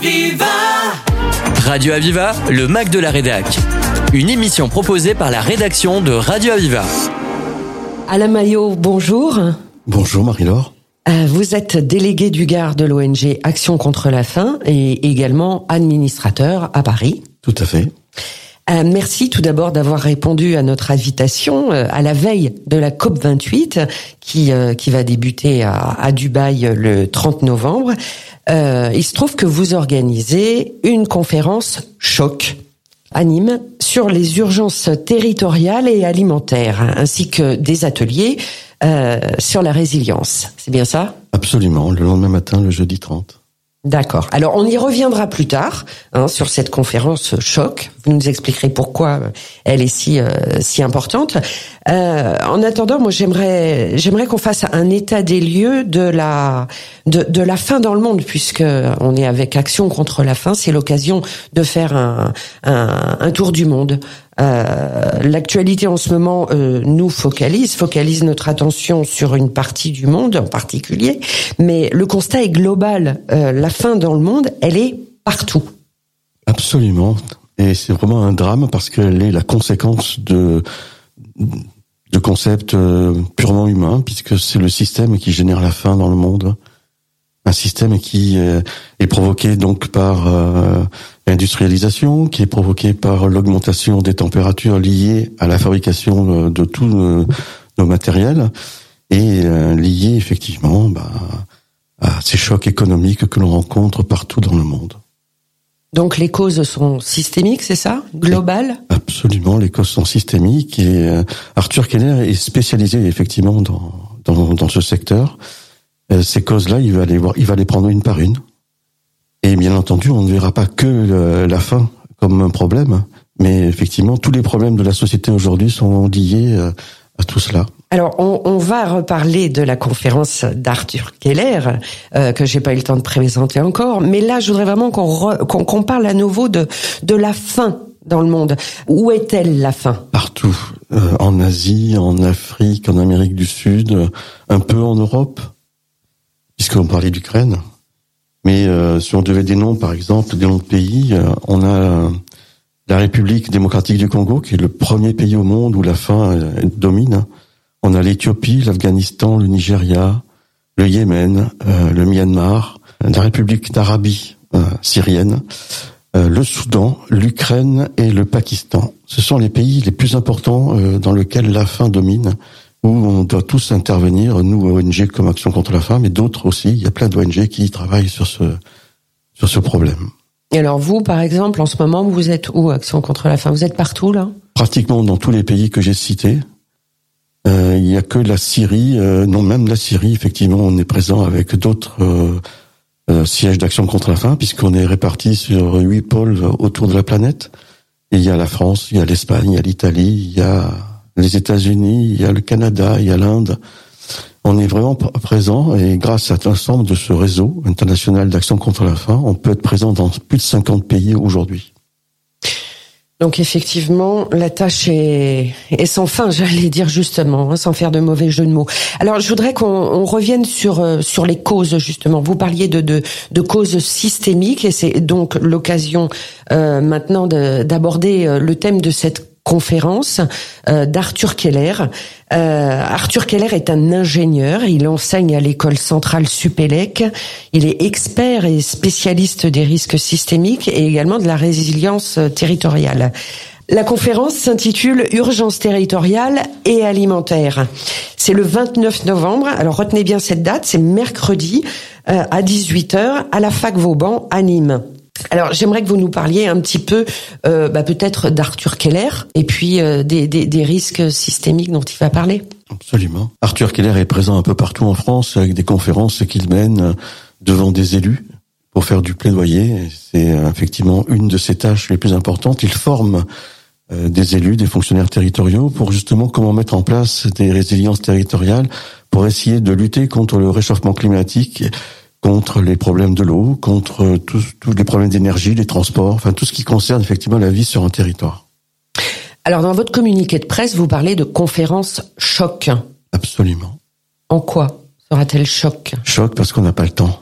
Aviva Radio Aviva, le Mac de la Rédac. Une émission proposée par la rédaction de Radio Aviva. Alain Maillot, bonjour. Bonjour Marie-Laure. Euh, vous êtes délégué du Gard de l'ONG Action contre la faim et également administrateur à Paris. Tout à fait. Euh, merci tout d'abord d'avoir répondu à notre invitation euh, à la veille de la COP 28 qui qui va débuter à, à Dubaï le 30 novembre. il se trouve que vous organisez une conférence choc à Nîmes sur les urgences territoriales et alimentaires, ainsi que des ateliers euh, sur la résilience. C'est bien ça? Absolument, le lendemain matin, le jeudi 30. D'accord. Alors on y reviendra plus tard hein, sur cette conférence choc. Vous nous expliquerez pourquoi elle est si euh, si importante. Euh, en attendant, moi j'aimerais j'aimerais qu'on fasse un état des lieux de la de, de la faim dans le monde puisque on est avec Action contre la faim. C'est l'occasion de faire un, un, un tour du monde. Euh, L'actualité en ce moment euh, nous focalise, focalise notre attention sur une partie du monde en particulier, mais le constat est global. Euh, la faim dans le monde, elle est partout. Absolument, et c'est vraiment un drame parce qu'elle est la conséquence de de concepts purement humains, puisque c'est le système qui génère la faim dans le monde un système qui euh, est provoqué donc par euh, l'industrialisation, qui est provoqué par l'augmentation des températures liées à la fabrication euh, de tous nos matériels et lié effectivement bah, à ces chocs économiques que l'on rencontre partout dans le monde. Donc les causes sont systémiques, c'est ça? Globales? Absolument, les causes sont systémiques et Arthur Keller est spécialisé effectivement dans, dans, dans ce secteur. Euh, ces causes-là, il va les voir, il va les prendre une par une. Et bien entendu, on ne verra pas que la faim comme un problème, mais effectivement, tous les problèmes de la société aujourd'hui sont liés euh, à tout cela. Alors, on, on, va reparler de la conférence d'Arthur Keller euh, que j'ai pas eu le temps de présenter encore, mais là, je voudrais vraiment qu'on qu'on parle à nouveau de de la faim dans le monde. Où est-elle la faim? Partout, euh, en Asie, en Afrique, en Amérique du Sud, un peu en Europe? Puisqu'on parlait d'Ukraine. Mais euh, si on devait des noms, par exemple, des noms de pays, euh, on a la République démocratique du Congo, qui est le premier pays au monde où la faim euh, domine. On a l'Éthiopie, l'Afghanistan, le Nigeria, le Yémen, le Myanmar, la République d'Arabie syrienne, le Soudan, l'Ukraine et le Pakistan. Ce sont les pays les plus importants dans lesquels la faim domine où on doit tous intervenir, nous ONG comme Action contre la faim, mais d'autres aussi. Il y a plein d'ONG qui travaillent sur ce sur ce problème. Et alors vous, par exemple, en ce moment, vous êtes où Action contre la faim? Vous êtes partout là? Pratiquement dans tous les pays que j'ai cités. Euh, il n'y a que la Syrie, euh, non même la Syrie, effectivement, on est présent avec d'autres euh, euh sièges d'action contre la faim, puisqu'on est répartis sur huit pôles autour de la planète. il y a la France, il y a l'Espagne, il y a l'Italie, il y a les États-Unis, il y a le Canada, il y a l'Inde. On est vraiment présent et grâce à l'ensemble de ce réseau international d'action contre la faim, on peut être présent dans plus de 50 pays aujourd'hui. Donc effectivement, la tâche est, sans fin, j'allais dire justement, hein, sans faire de mauvais jeu de mots. Alors je voudrais qu'on revienne sur euh, sur les causes justement. Vous parliez de de, de causes systémiques et c'est donc l'occasion euh, maintenant d'aborder euh, le thème de cette conférence euh, d'Arthur Keller. Euh, Arthur Keller est un ingénieur, il enseigne à l'école centrale Supélec, il est expert et spécialiste des risques systémiques et également de la résilience territoriale. La conférence s'intitule Urgence territoriale et alimentaire. C'est le 29 novembre, alors retenez bien cette date, c'est mercredi euh, à 18h à la fac Vauban à Nîmes. Alors j'aimerais que vous nous parliez un petit peu euh, bah, peut-être d'Arthur Keller et puis euh, des, des, des, risques systémiques dont il va parler. Absolument. Arthur Keller est présent un peu partout en France avec des conférences qu'il mène devant des élus pour faire du plaidoyer. C'est euh, effectivement une de ses tâches les plus importantes. Il forme des élus, des fonctionnaires territoriaux pour justement comment mettre en place des résiliences territoriales pour essayer de lutter contre le réchauffement climatique contre les problèmes de l'eau, contre tous, tous les problèmes d'énergie, les transports, enfin tout ce qui concerne effectivement la vie sur un territoire. Alors dans votre communiqué de presse, vous parlez de conférence choc. Absolument. En quoi sera-t-elle choc? Choc parce qu'on n'a pas le temps.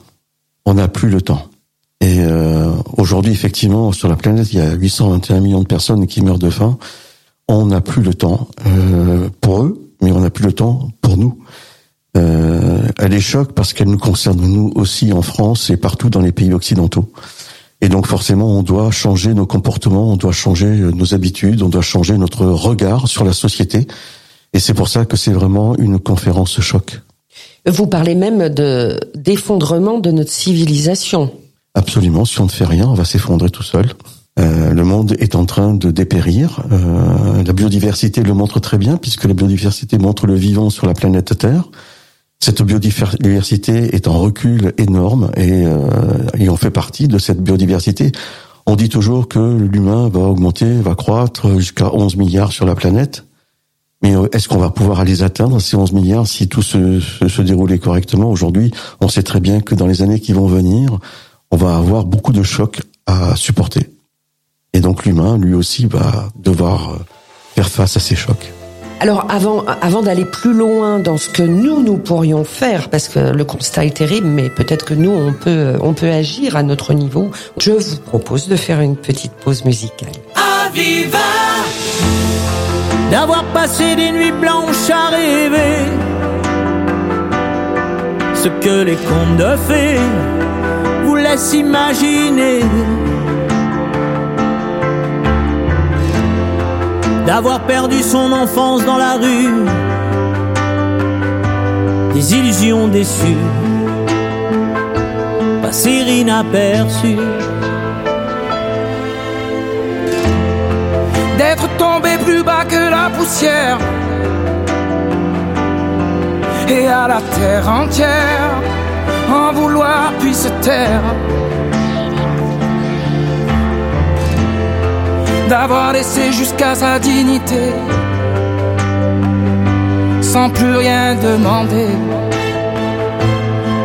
On n'a plus le temps. Et euh, aujourd'hui, effectivement, sur la planète, il y a 821 millions de personnes qui meurent de faim. On n'a plus le temps euh, pour eux, mais on n'a plus le temps pour nous. Euh, elle est choc parce qu'elle nous concerne nous aussi en France et partout dans les pays occidentaux. Et donc forcément, on doit changer nos comportements, on doit changer nos habitudes, on doit changer notre regard sur la société. Et c'est pour ça que c'est vraiment une conférence choc. Vous parlez même de d'effondrement de notre civilisation. Absolument. Si on ne fait rien, on va s'effondrer tout seul. Euh, le monde est en train de dépérir. Euh, la biodiversité le montre très bien, puisque la biodiversité montre le vivant sur la planète Terre. Cette biodiversité est en recul énorme et, euh, et on fait partie de cette biodiversité. On dit toujours que l'humain va augmenter, va croître jusqu'à 11 milliards sur la planète. Mais euh, est-ce qu'on va pouvoir les atteindre, ces 11 milliards, si tout se, se, déroulait correctement Aujourd'hui, on sait très bien que dans les années qui vont venir, on va avoir beaucoup de chocs à supporter. Et donc l'humain, lui aussi, va devoir euh, faire face à ces chocs. Alors avant, avant d'aller plus loin dans ce que nous nous pourrions faire, parce que le constat est terrible, mais peut-être que nous on peut on peut agir à notre niveau. Je vous propose de faire une petite pause musicale. Aviva d'avoir passé des nuits blanches à rêver ce que les contes de fées vous laissent imaginer. D'avoir perdu son enfance dans la rue, des illusions déçues, passer inaperçues. d'être tombé plus bas que la poussière et à la terre entière en vouloir puis se taire. D'avoir laissé jusqu'à sa dignité sans plus rien demander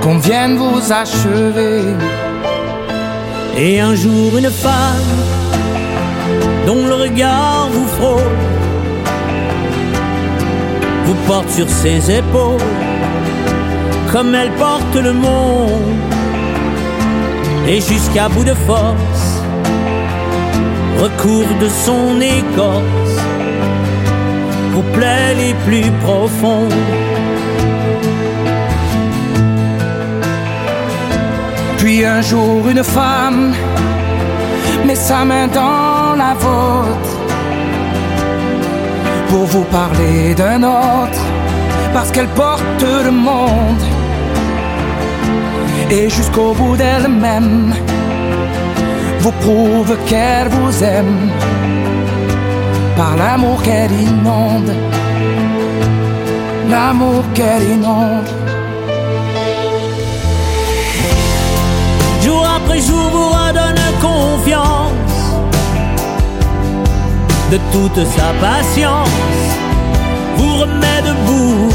qu'on vienne vous achever. Et un jour une femme dont le regard vous frôle, vous porte sur ses épaules, comme elle porte le monde, et jusqu'à bout de force, recourt de son écorce, vous plaies les plus profondes. Puis un jour une femme met sa main dans la vôtre pour vous parler d'un autre, parce qu'elle porte le monde et jusqu'au bout d'elle-même vous prouve qu'elle vous aime. Par l'amour qu'elle inonde, l'amour qu'elle inonde. Jour après jour vous redonne confiance. De toute sa patience, vous remet debout.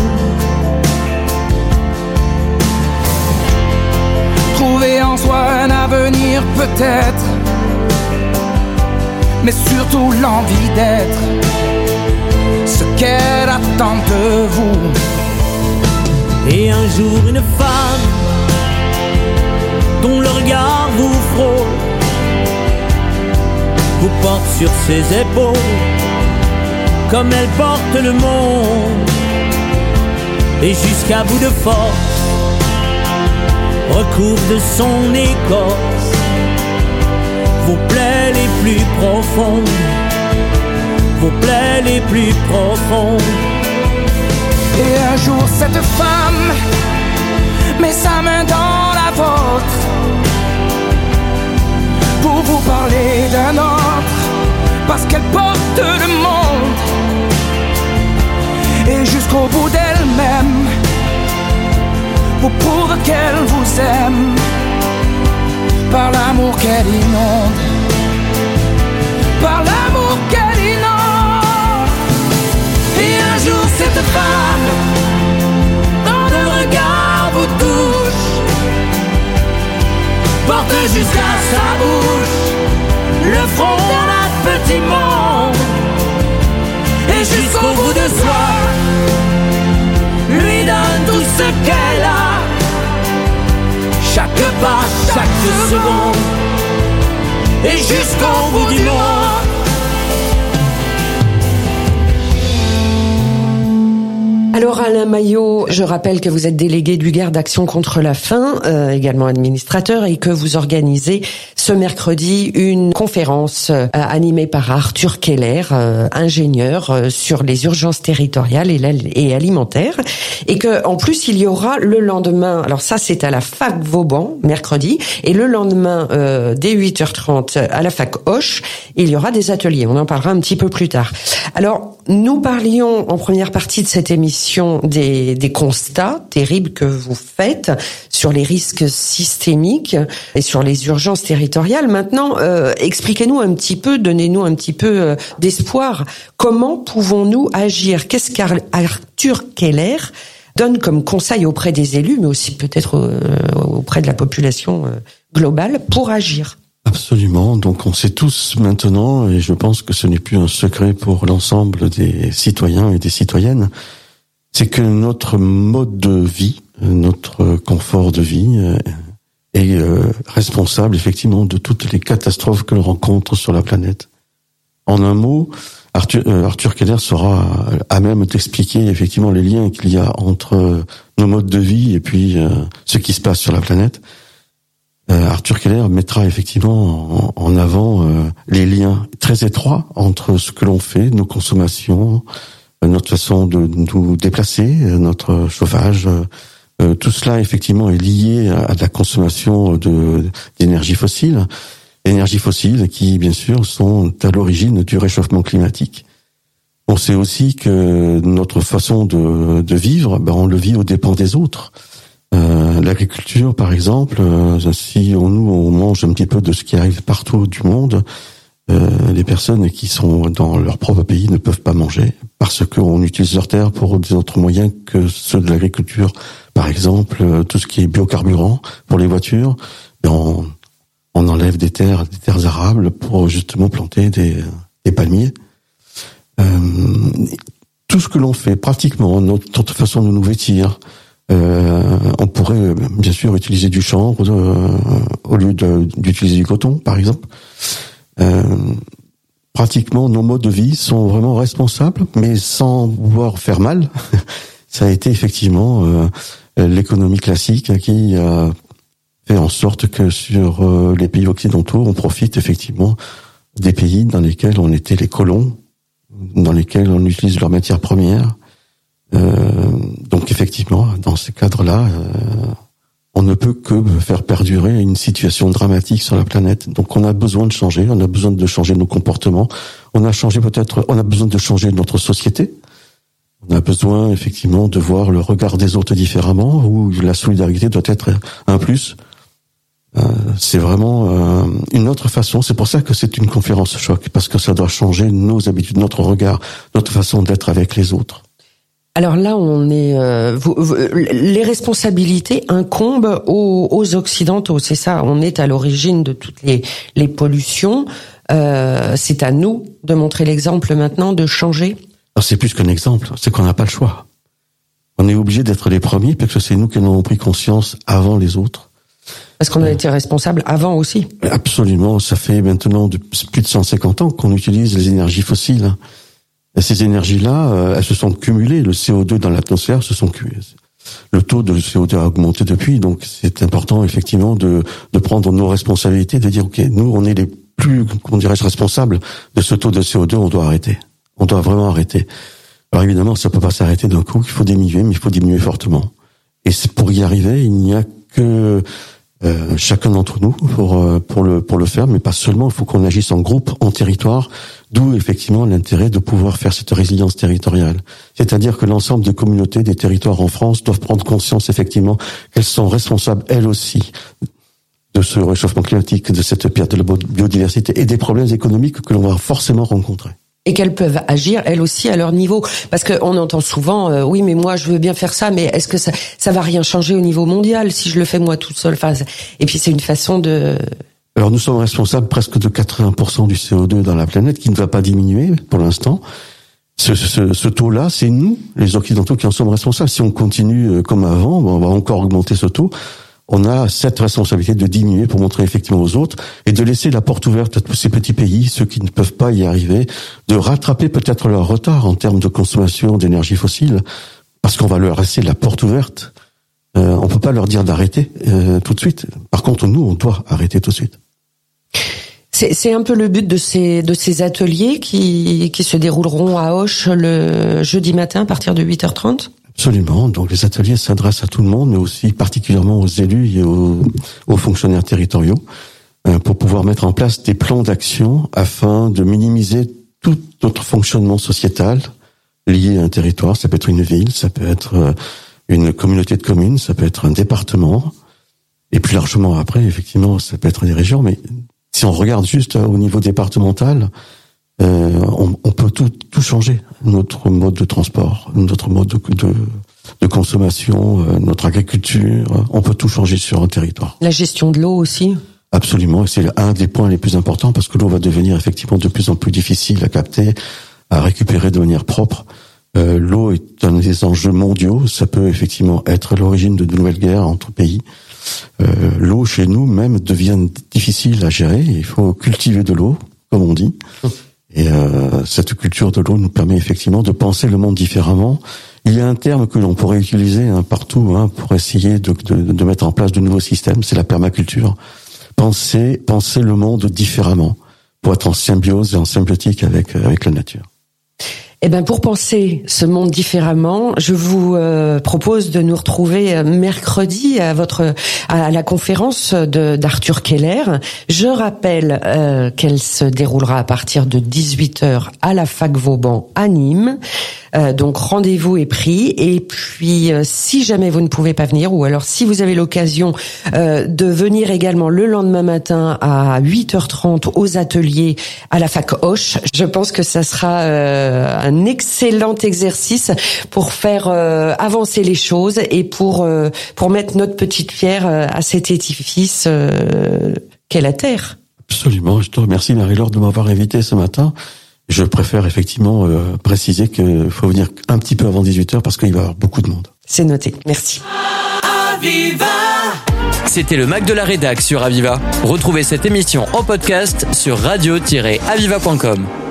Trouver en soi un avenir peut-être, mais surtout l'envie d'être ce qu'elle attend de vous. Et un jour une femme dont le regard vous frôle vous porte sur ses épaules, comme elle porte le monde, et jusqu'à bout de force, recouvre de son écorce vos plaies les plus profondes, vos plaies les plus profondes. Et un jour cette femme met sa main dans la vôtre pour vous parler d'un autre, parce qu'elle porte le monde. Et jusqu'au bout d'elle-même, vous prouve qu'elle vous aime, par l'amour qu'elle inonde, par l'amour qu'elle inonde. Et un jour, cette femme, dans le regard, vous touche porte jusqu'à sa bouche le front d'un petit monde. Et jusqu'au bout de soi lui donne tout ce qu'elle a. Chaque pas, et jusqu'au bout du. Alors Alain Maillot, je rappelle que vous êtes délégué du Garde d'Action contre la faim, euh, également administrateur, et que vous organisez ce mercredi une conférence euh, animée par Arthur Keller, euh, ingénieur sur les urgences territoriales et, alimentaires, et que en plus il y aura le lendemain, alors ça c'est à la fac Vauban mercredi, et le lendemain dès 8h30 à la fac Hoche, il y aura des ateliers. On en parlera un petit peu plus tard. Alors nous parlions en première partie de cette émission des, des constats terribles que vous faites sur les risques systémiques et sur les urgences territoriales. Maintenant, euh, expliquez-nous un petit peu, donnez-nous un petit peu euh, d'espoir. Comment pouvons-nous agir? Qu'est-ce qu'Arthur Keller donne comme conseil auprès des élus, mais aussi peut-être euh, auprès de la population globale, pour agir? Absolument. Donc on sait tous maintenant, et je pense que ce n'est plus un secret pour l'ensemble des citoyens et des citoyennes, c'est que notre mode de vie, notre confort de vie est euh, responsable effectivement de toutes les catastrophes que l'on rencontre sur la planète. En un mot, Arthur, euh, Arthur Keller sera à même d'expliquer effectivement les liens qu'il y a entre nos modes de vie et puis ce qui se passe sur la planète. Arthur Keller mettra effectivement en, avant les liens très étroits entre ce que l'on fait, nos consommations, notre façon de nous déplacer, notre chauffage, euh, tout cela effectivement est lié à la consommation de d'énergie fossile, énergies fossiles qui bien sûr sont à l'origine du réchauffement climatique. On sait aussi que notre façon de, vivre, ben on le vit aux dépens des autres. Euh, L'agriculture, par exemple, euh, si on, nous on mange un petit peu de ce qui arrive partout du monde, les personnes qui sont dans leur propre pays ne peuvent pas manger parce qu'on utilise leur terre pour des autres moyens que ceux de l'agriculture. Par exemple, euh, tout ce qui est biocarburant pour les voitures, ben, on, on enlève des terres, des terres arables pour justement planter des, palmiers. Euh, tout ce que l'on fait, pratiquement, notre, façon de nous vêtir, euh, on pourrait bien sûr utiliser du chanvre euh, au lieu d'utiliser du coton, par exemple. Euh, pratiquement nos modes de vie sont vraiment responsables, mais sans vouloir faire mal. Ça a été effectivement euh, l'économie classique qui a fait en sorte que sur euh, les pays occidentaux, on profite effectivement des pays dans lesquels on était les colons, dans lesquels on utilise leurs matières premières. donc effectivement, dans ces cadres-là, on ne peut que faire perdurer une situation dramatique sur la planète. Donc on a besoin de changer, on a besoin de changer nos comportements, on a changé peut-être, on a besoin de changer notre société. On a besoin effectivement de voir le regard des autres différemment, où la solidarité doit être un plus. Euh, c'est vraiment euh, une autre façon. C'est pour ça que c'est une conférence choc, parce que ça doit changer nos habitudes, notre regard, notre façon d'être avec les autres. Alors là, on est, euh, les responsabilités incombent aux, occidentaux, c'est ça. On est à l'origine de toutes les, les pollutions. Euh, c'est à nous de montrer l'exemple maintenant, de changer. c'est plus qu'un exemple, c'est qu'on n'a pas le choix. On est obligé d'être les premiers parce que c'est nous qui en avons pris conscience avant les autres. Parce qu'on a été responsable avant aussi. Absolument, ça fait maintenant plus de 150 ans qu'on utilise les énergies fossiles ces énergies-là, euh, elles se sont cumulées. Le CO2 dans l'atmosphère se sont cumulées. Le taux de CO2 a augmenté depuis, donc c'est important effectivement de, de prendre nos responsabilités, de dire ok, nous on est les plus, comment dirais-je, responsables de ce taux de CO2, on doit arrêter. On doit vraiment arrêter. Alors évidemment, ça peut pas s'arrêter d'un coup, il faut diminuer, mais il faut diminuer fortement. Et pour y arriver, il n'y a que euh, chacun d'entre nous pour euh, pour le pour le faire, mais pas seulement. Il faut qu'on agisse en groupe, en territoire. D'où effectivement l'intérêt de pouvoir faire cette résilience territoriale. C'est-à-dire que l'ensemble des communautés, des territoires en France doivent prendre conscience effectivement qu'elles sont responsables elles aussi de ce réchauffement climatique, de cette perte de la biodiversité et des problèmes économiques que l'on va forcément rencontrer. Et qu'elles peuvent agir elles aussi à leur niveau. Parce qu'on entend souvent euh, oui mais moi je veux bien faire ça mais est-ce que ça ça va rien changer au niveau mondial si je le fais moi toute seule? Enfin, et puis c'est une façon de alors nous sommes responsables presque de 80% du CO2 dans la planète qui ne va pas diminuer pour l'instant ce, ce, ce taux-là, c'est nous, les Occidentaux, qui en sommes responsables. Si on continue euh, comme avant, on va encore augmenter ce taux. on a cette responsabilité de diminuer pour montrer effectivement aux autres et de laisser la porte ouverte à tous ces petits pays, ceux qui ne peuvent pas y arriver, de rattraper peut-être leur retard en termes de consommation d'énergie fossile, parce qu'on va leur laisser la porte ouverte. Euh, on peut pas leur dire d'arrêter euh, tout de suite. Par contre, nous, on doit arrêter tout de suite. C'est un peu le but de ces de ces ateliers qui qui se dérouleront à Auch le jeudi matin à partir de 8h30. Absolument. Donc les ateliers s'adressent à tout le monde, mais aussi particulièrement aux élus et aux, aux fonctionnaires territoriaux, euh, pour pouvoir mettre en place des plans d'action afin de minimiser tout notre fonctionnement sociétal lié à un territoire. Ça peut être une ville, ça peut être euh, une communauté de communes, ça peut être un département, et plus largement après, effectivement, ça peut être des régions. Mais si on regarde juste euh, au niveau départemental, euh, on, on, peut tout, tout, changer. Notre mode de transport, notre mode de, de, de consommation, euh, notre agriculture, on peut tout changer sur un territoire. La gestion de l'eau aussi Absolument, c'est un des points les plus importants parce que l'eau va devenir effectivement de plus en plus difficile à capter, à récupérer de manière propre. Euh, l'eau est un des enjeux mondiaux, ça peut effectivement être l'origine de nouvelles guerres entre pays. Euh, l'eau chez nous même devient difficile à gérer, il faut cultiver de l'eau, comme on dit. Et euh, cette culture de l'eau nous permet effectivement de penser le monde différemment. Il y a un terme que l'on pourrait utiliser hein, partout hein, pour essayer de, de, de, mettre en place de nouveaux systèmes, c'est la permaculture. Penser, penser le monde différemment pour être en symbiose et en symbiotique avec, avec la nature. Eh ben pour penser ce monde différemment, je vous euh, propose de nous retrouver euh, mercredi à votre à la conférence d'Arthur Keller. Je rappelle euh, qu'elle se déroulera à partir de 18h à la Fac Vauban à Nîmes. Euh, donc rendez-vous est pris. Et puis euh, si jamais vous ne pouvez pas venir, ou alors si vous avez l'occasion euh, de venir également le lendemain matin à 8h30 aux ateliers à la fac Hoche, je pense que ça sera un excellent exercice pour faire avancer les choses et pour pour mettre notre petite pierre à cet édifice qu'est la Terre. Absolument. Je te remercie Marie-Laure de m'avoir invité ce matin. Je préfère effectivement euh, préciser qu'il faut venir un petit peu avant 18h parce qu'il va y avoir beaucoup de monde. C'est noté. Merci. C'était le Mac de la Rédac sur Aviva. Retrouvez cette émission en podcast sur radio-aviva.com.